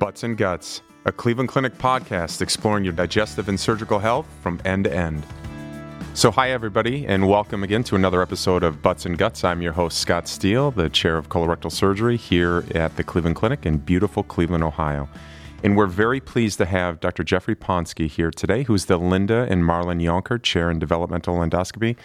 Butts and Guts, a Cleveland Clinic podcast exploring your digestive and surgical health from end to end. So, hi, everybody, and welcome again to another episode of Butts and Guts. I'm your host, Scott Steele, the chair of colorectal surgery here at the Cleveland Clinic in beautiful Cleveland, Ohio. And we're very pleased to have Dr. Jeffrey Ponsky here today, who's the Linda and Marlin Yonker Chair in Developmental Endoscopy.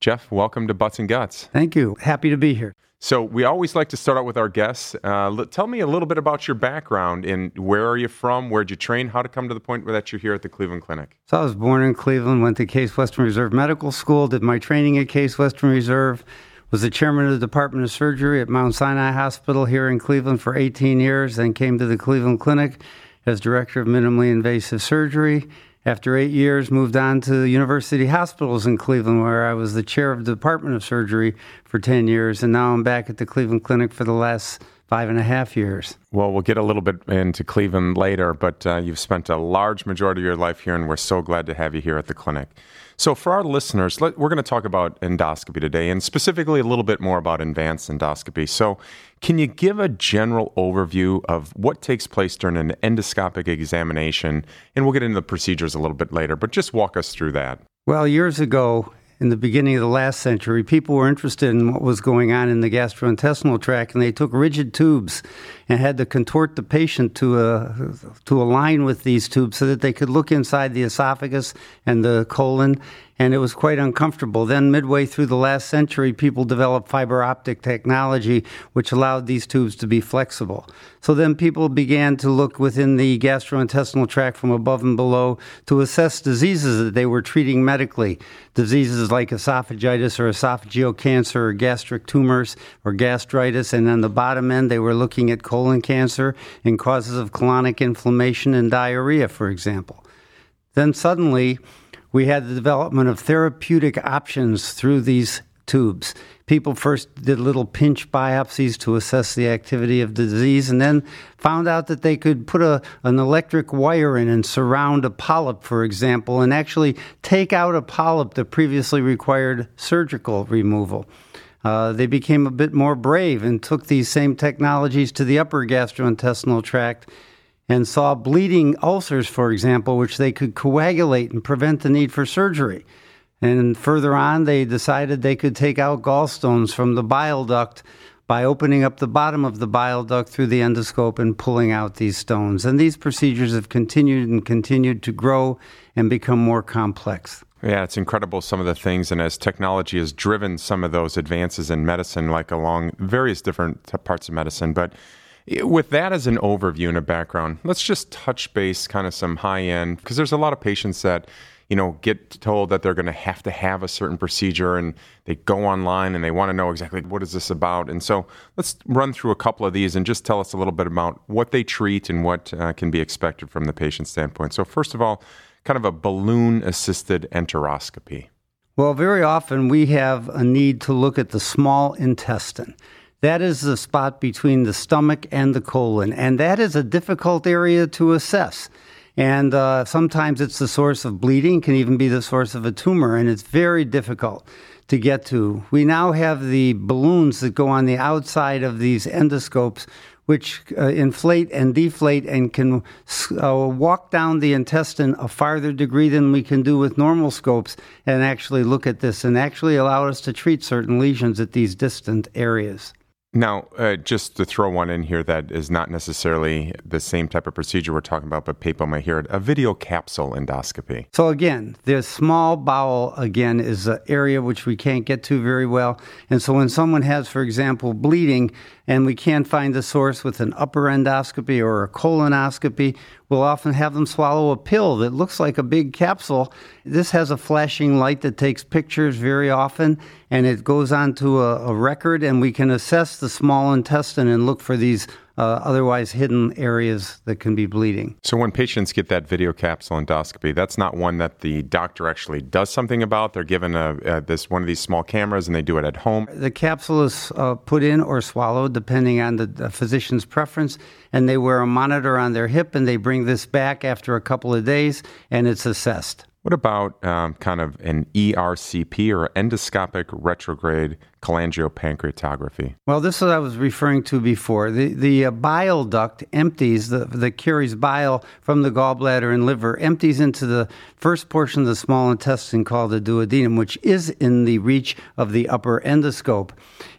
Jeff, welcome to Butts and Guts. Thank you. Happy to be here. So we always like to start out with our guests. Uh, tell me a little bit about your background and where are you from? Where'd you train? How to come to the point where that you're here at the Cleveland Clinic? So I was born in Cleveland, went to Case Western Reserve Medical School, did my training at Case Western Reserve, was the chairman of the Department of Surgery at Mount Sinai Hospital here in Cleveland for 18 years, then came to the Cleveland Clinic as director of minimally invasive surgery after eight years, moved on to the University Hospitals in Cleveland, where I was the chair of the Department of Surgery for 10 years. And now I'm back at the Cleveland Clinic for the last five and a half years. Well, we'll get a little bit into Cleveland later, but uh, you've spent a large majority of your life here, and we're so glad to have you here at the clinic. So, for our listeners, let, we're going to talk about endoscopy today, and specifically a little bit more about advanced endoscopy. So, can you give a general overview of what takes place during an endoscopic examination? And we'll get into the procedures a little bit later, but just walk us through that. Well, years ago, in the beginning of the last century, people were interested in what was going on in the gastrointestinal tract, and they took rigid tubes and had to contort the patient to to align with these tubes so that they could look inside the esophagus and the colon and it was quite uncomfortable. Then, midway through the last century, people developed fiber optic technology, which allowed these tubes to be flexible. So then people began to look within the gastrointestinal tract from above and below to assess diseases that they were treating medically. Diseases like esophagitis or esophageal cancer or gastric tumors or gastritis. And on the bottom end, they were looking at colon cancer and causes of colonic inflammation and diarrhea, for example. Then suddenly, we had the development of therapeutic options through these tubes. People first did little pinch biopsies to assess the activity of the disease and then found out that they could put a, an electric wire in and surround a polyp, for example, and actually take out a polyp that previously required surgical removal. Uh, they became a bit more brave and took these same technologies to the upper gastrointestinal tract and saw bleeding ulcers, for example, which they could coagulate and prevent the need for surgery. And further on, they decided they could take out gallstones from the bile duct by opening up the bottom of the bile duct through the endoscope and pulling out these stones. And these procedures have continued and continued to grow and become more complex. Yeah, it's incredible some of the things, and as technology has driven some of those advances in medicine, like along various different parts of medicine. But with that as an overview and a background, let's just touch base kind of some high end because there's a lot of patients that you know get told that they're going to have to have a certain procedure and they go online and they want to know exactly what is this about. And so let's run through a couple of these and just tell us a little bit about what they treat and what uh, can be expected from the patient standpoint. So first of all kind of a balloon assisted enteroscopy. Well very often we have a need to look at the small intestine that is the spot between the stomach and the colon, and that is a difficult area to assess. And uh, sometimes it's the source of bleeding, can even be the source of a tumor, and it's very difficult to get to. We now have the balloons that go on the outside of these endoscopes, which uh, inflate and deflate and can uh, walk down the intestine a farther degree than we can do with normal scopes and actually look at this and actually allow us to treat certain lesions at these distant areas. Now, uh, just to throw one in here that is not necessarily the same type of procedure we're talking about, but people may hear it a video capsule endoscopy. So, again, the small bowel, again, is an area which we can't get to very well. And so, when someone has, for example, bleeding, and we can't find the source with an upper endoscopy or a colonoscopy, we'll often have them swallow a pill that looks like a big capsule. This has a flashing light that takes pictures very often, and it goes onto a, a record, and we can assess the small intestine and look for these uh, otherwise hidden areas that can be bleeding. So, when patients get that video capsule endoscopy, that's not one that the doctor actually does something about. They're given a, a this one of these small cameras, and they do it at home. The capsule is uh, put in or swallowed depending on the, the physician's preference, and they wear a monitor on their hip, and they bring this back after a couple of days, and it's assessed. What about um, kind of an ERCP or endoscopic retrograde cholangiopancreatography? Well, this is what I was referring to before. The, the uh, bile duct empties, the, that carries bile from the gallbladder and liver, empties into the first portion of the small intestine called the duodenum, which is in the reach of the upper endoscope.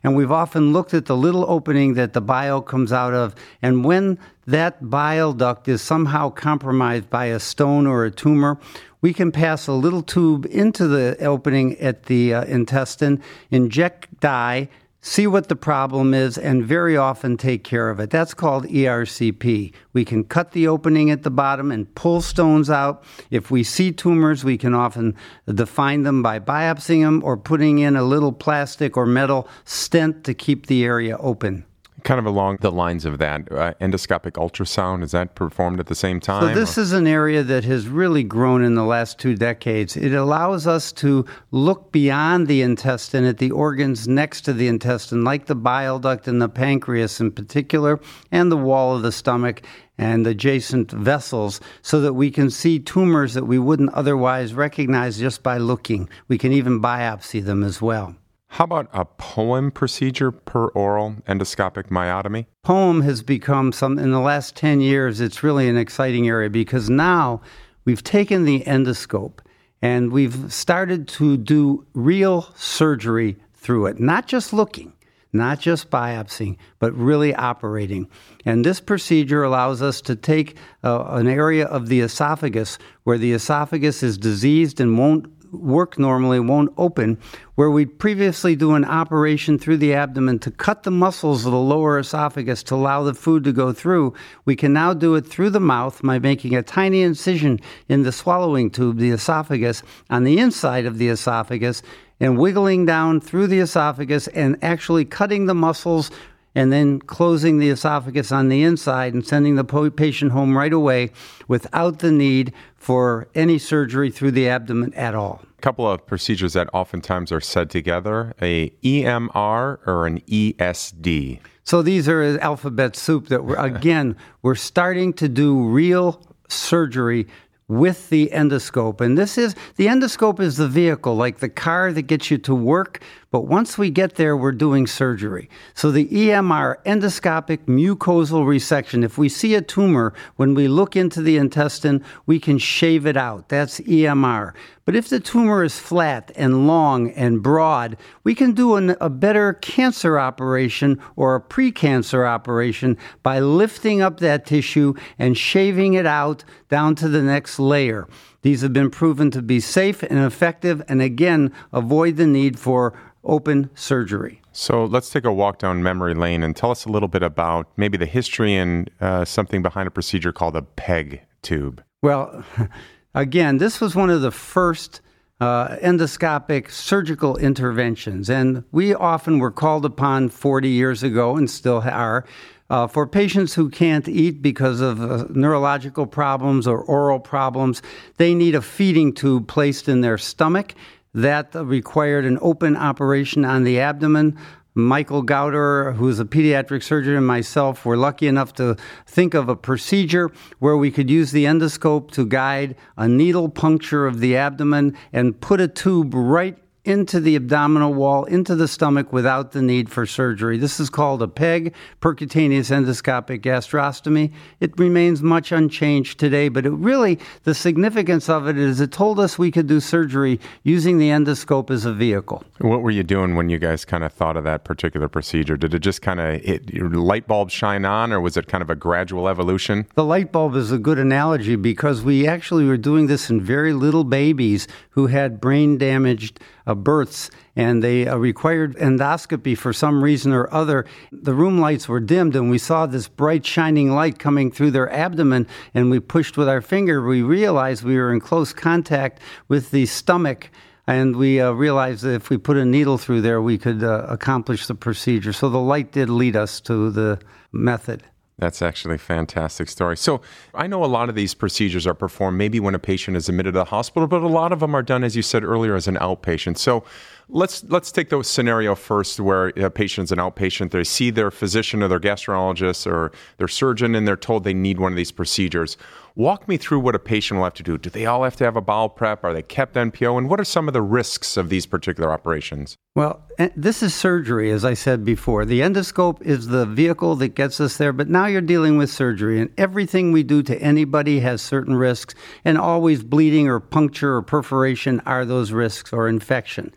And we've often looked at the little opening that the bile comes out of, and when that bile duct is somehow compromised by a stone or a tumor, we can pass a little tube into the opening at the uh, intestine, inject dye, see what the problem is, and very often take care of it. That's called ERCP. We can cut the opening at the bottom and pull stones out. If we see tumors, we can often define them by biopsying them or putting in a little plastic or metal stent to keep the area open kind of along the lines of that, uh, endoscopic ultrasound, is that performed at the same time? So, this or? is an area that has really grown in the last two decades. It allows us to look beyond the intestine at the organs next to the intestine, like the bile duct and the pancreas in particular, and the wall of the stomach and adjacent vessels so that we can see tumors that we wouldn't otherwise recognize just by looking. We can even biopsy them as well. How about a POEM procedure per oral endoscopic myotomy? POEM has become some, in the last 10 years, it's really an exciting area because now we've taken the endoscope and we've started to do real surgery through it, not just looking, not just biopsying, but really operating. And this procedure allows us to take uh, an area of the esophagus where the esophagus is diseased and won't work normally won't open, where we'd previously do an operation through the abdomen to cut the muscles of the lower esophagus to allow the food to go through, we can now do it through the mouth by making a tiny incision in the swallowing tube, the esophagus, on the inside of the esophagus, and wiggling down through the esophagus and actually cutting the muscles and then closing the esophagus on the inside and sending the patient home right away without the need for any surgery through the abdomen at all. A couple of procedures that oftentimes are said together a EMR or an ESD. So these are alphabet soup that we're, again, we're starting to do real surgery with the endoscope. And this is the endoscope is the vehicle, like the car that gets you to work. But once we get there, we're doing surgery. So the EMR, endoscopic mucosal resection, if we see a tumor, when we look into the intestine, we can shave it out. That's EMR. But if the tumor is flat and long and broad, we can do an, a better cancer operation or a precancer operation by lifting up that tissue and shaving it out down to the next layer. These have been proven to be safe and effective, and again, avoid the need for open surgery. So let's take a walk down memory lane and tell us a little bit about maybe the history and uh, something behind a procedure called a PEG tube. Well, again, this was one of the first uh, endoscopic surgical interventions, and we often were called upon 40 years ago and still are. Uh, for patients who can't eat because of uh, neurological problems or oral problems, they need a feeding tube placed in their stomach that required an open operation on the abdomen. Michael Gauderer, who's a pediatric surgeon, and myself were lucky enough to think of a procedure where we could use the endoscope to guide a needle puncture of the abdomen and put a tube right into the abdominal wall, into the stomach without the need for surgery. This is called a PEG, percutaneous endoscopic gastrostomy. It remains much unchanged today, but it really, the significance of it is it told us we could do surgery using the endoscope as a vehicle. What were you doing when you guys kind of thought of that particular procedure? Did it just kind of hit your light bulb shine on, or was it kind of a gradual evolution? The light bulb is a good analogy because we actually were doing this in very little babies who had brain damaged uh, births and they uh, required endoscopy for some reason or other. The room lights were dimmed and we saw this bright shining light coming through their abdomen and we pushed with our finger. We realized we were in close contact with the stomach and we uh, realized that if we put a needle through there, we could uh, accomplish the procedure. So the light did lead us to the method. That's actually a fantastic story. So I know a lot of these procedures are performed maybe when a patient is admitted to the hospital, but a lot of them are done, as you said earlier, as an outpatient. So let's let's take the scenario first where a patient's an outpatient. They see their physician or their gastroenterologist or their surgeon, and they're told they need one of these procedures. Walk me through what a patient will have to do. Do they all have to have a bowel prep? Are they kept NPO? And what are some of the risks of these particular operations? Well, eh, this is surgery, as I said before. The endoscope is the vehicle that gets us there, but now you're dealing with surgery, and everything we do to anybody has certain risks, and always bleeding or puncture or perforation are those risks or infection.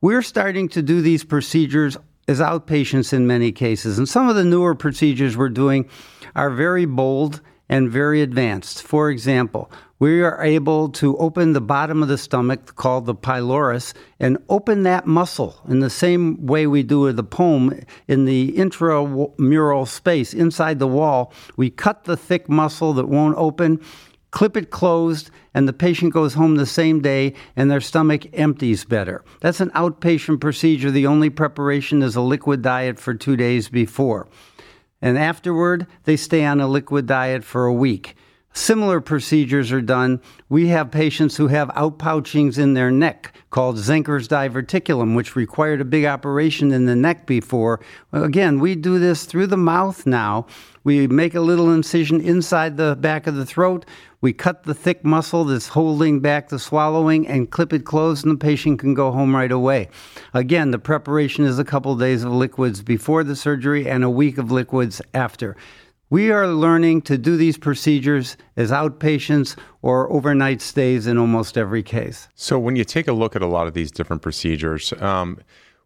We're starting to do these procedures as outpatients in many cases, and some of the newer procedures we're doing are very bold and very advanced. For example, we are able to open the bottom of the stomach called the pylorus and open that muscle in the same way we do with the POEM in the intramural space inside the wall. We cut the thick muscle that won't open, clip it closed, and the patient goes home the same day and their stomach empties better. That's an outpatient procedure. The only preparation is a liquid diet for two days before and afterward they stay on a liquid diet for a week. Similar procedures are done. We have patients who have outpouchings in their neck called Zenker's diverticulum, which required a big operation in the neck before. Again, we do this through the mouth now. We make a little incision inside the back of the throat. We cut the thick muscle that's holding back the swallowing and clip it closed, and the patient can go home right away. Again, the preparation is a couple of days of liquids before the surgery and a week of liquids after. We are learning to do these procedures as outpatients or overnight stays in almost every case. So, when you take a look at a lot of these different procedures, um,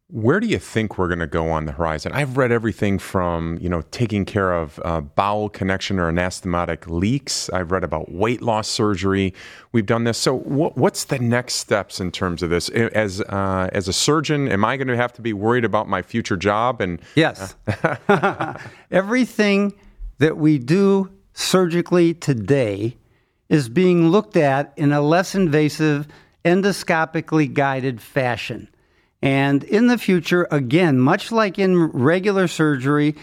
where do you think we're going to go on the horizon? I've read everything from you know taking care of uh, bowel connection or anastomotic leaks. I've read about weight loss surgery. We've done this. So what, what's the next steps in terms of this? As uh, as a surgeon, am I going to have to be worried about my future job? And yes, everything that we do surgically today is being looked at in a less invasive, endoscopically guided fashion. And in the future, again, much like in regular surgery,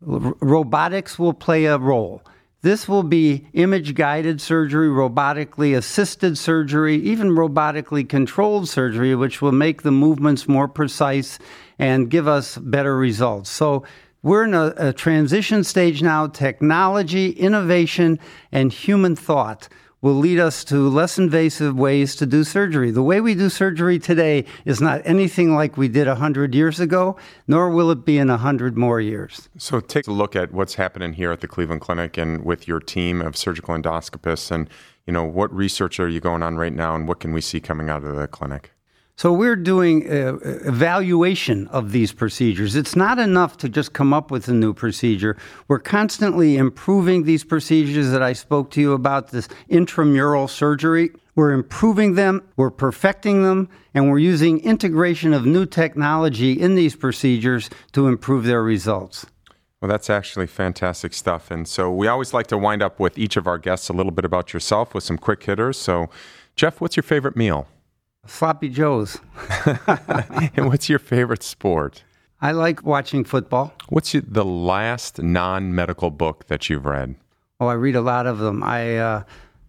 robotics will play a role. This will be image guided surgery, robotically assisted surgery, even robotically controlled surgery, which will make the movements more precise and give us better results. So, we're in a, a transition stage now technology, innovation, and human thought will lead us to less invasive ways to do surgery. The way we do surgery today is not anything like we did 100 years ago, nor will it be in 100 more years. So take a look at what's happening here at the Cleveland Clinic and with your team of surgical endoscopists and you know what research are you going on right now and what can we see coming out of the clinic? So we're doing evaluation of these procedures. It's not enough to just come up with a new procedure. We're constantly improving these procedures that I spoke to you about, this intramural surgery. We're improving them, we're perfecting them, and we're using integration of new technology in these procedures to improve their results. Well, that's actually fantastic stuff. And so we always like to wind up with each of our guests a little bit about yourself with some quick hitters. So, Jeff, what's your favorite meal? Sloppy Joe's. and what's your favorite sport? I like watching football. What's the last non-medical book that you've read? Oh, I read a lot of them. I uh,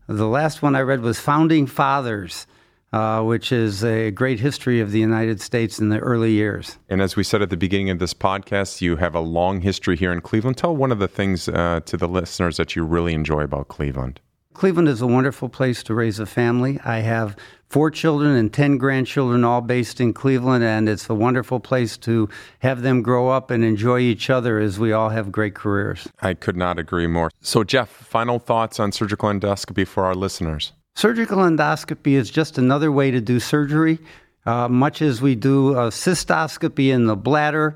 the last one I read was Founding Fathers, uh, which is a great history of the United States in the early years. And as we said at the beginning of this podcast, you have a long history here in Cleveland. Tell one of the things uh, to the listeners that you really enjoy about Cleveland. Cleveland is a wonderful place to raise a family. I have four children and 10 grandchildren, all based in Cleveland, and it's a wonderful place to have them grow up and enjoy each other as we all have great careers. I could not agree more. So, Jeff, final thoughts on surgical endoscopy for our listeners? Surgical endoscopy is just another way to do surgery, uh, much as we do a cystoscopy in the bladder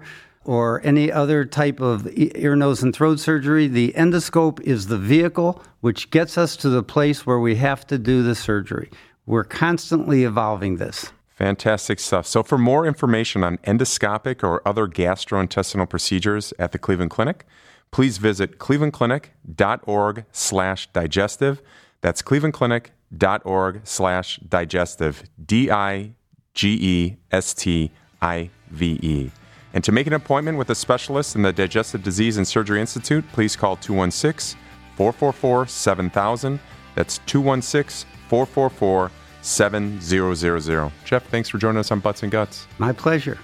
or any other type of ear, nose, and throat surgery, the endoscope is the vehicle which gets us to the place where we have to do the surgery. We're constantly evolving this. Fantastic stuff. So, for more information on endoscopic or other gastrointestinal procedures at the Cleveland Clinic, please visit clevelandclinic.org/digestive. That's clevelandclinic.org/digestive. D I G E S T I V E. And to make an appointment with a specialist in the Digestive Disease and Surgery Institute, please call 216 444 7000. That's 216 444 7000. Jeff, thanks for joining us on Butts and Guts. My pleasure.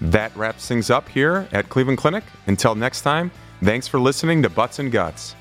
That wraps things up here at Cleveland Clinic. Until next time, thanks for listening to Butts and Guts.